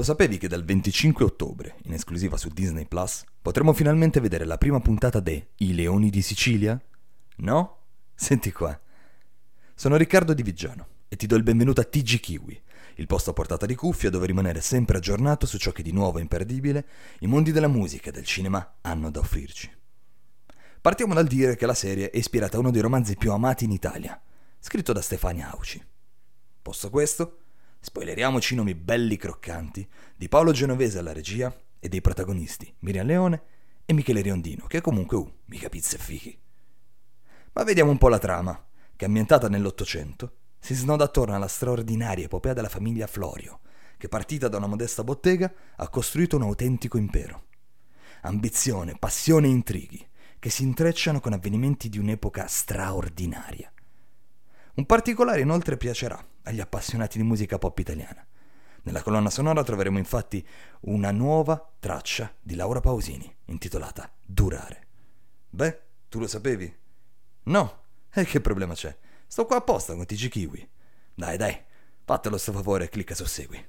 Lo sapevi che dal 25 ottobre, in esclusiva su Disney Plus, potremo finalmente vedere la prima puntata de I Leoni di Sicilia? No? Senti qua. Sono Riccardo Di Vigiano e ti do il benvenuto a TG Kiwi, il posto a portata di cuffia dove rimanere sempre aggiornato su ciò che di nuovo e imperdibile i mondi della musica e del cinema hanno da offrirci. Partiamo dal dire che la serie è ispirata a uno dei romanzi più amati in Italia, scritto da Stefania Auci. Posto questo, spoileriamoci i nomi belli croccanti di Paolo Genovese alla regia e dei protagonisti Miriam Leone e Michele Riondino, che comunque, uh, mica pizze e fichi. Ma vediamo un po' la trama, che ambientata nell'Ottocento si snoda attorno alla straordinaria epopea della famiglia Florio, che partita da una modesta bottega ha costruito un autentico impero. Ambizione, passione e intrighi, che si intrecciano con avvenimenti di un'epoca straordinaria. Un particolare inoltre piacerà agli appassionati di musica pop italiana. Nella colonna sonora troveremo infatti una nuova traccia di Laura Pausini, intitolata Durare. Beh, tu lo sapevi? No? E che problema c'è? Sto qua apposta con TG Kiwi. Dai, dai, fatelo sto favore e clicca su segui.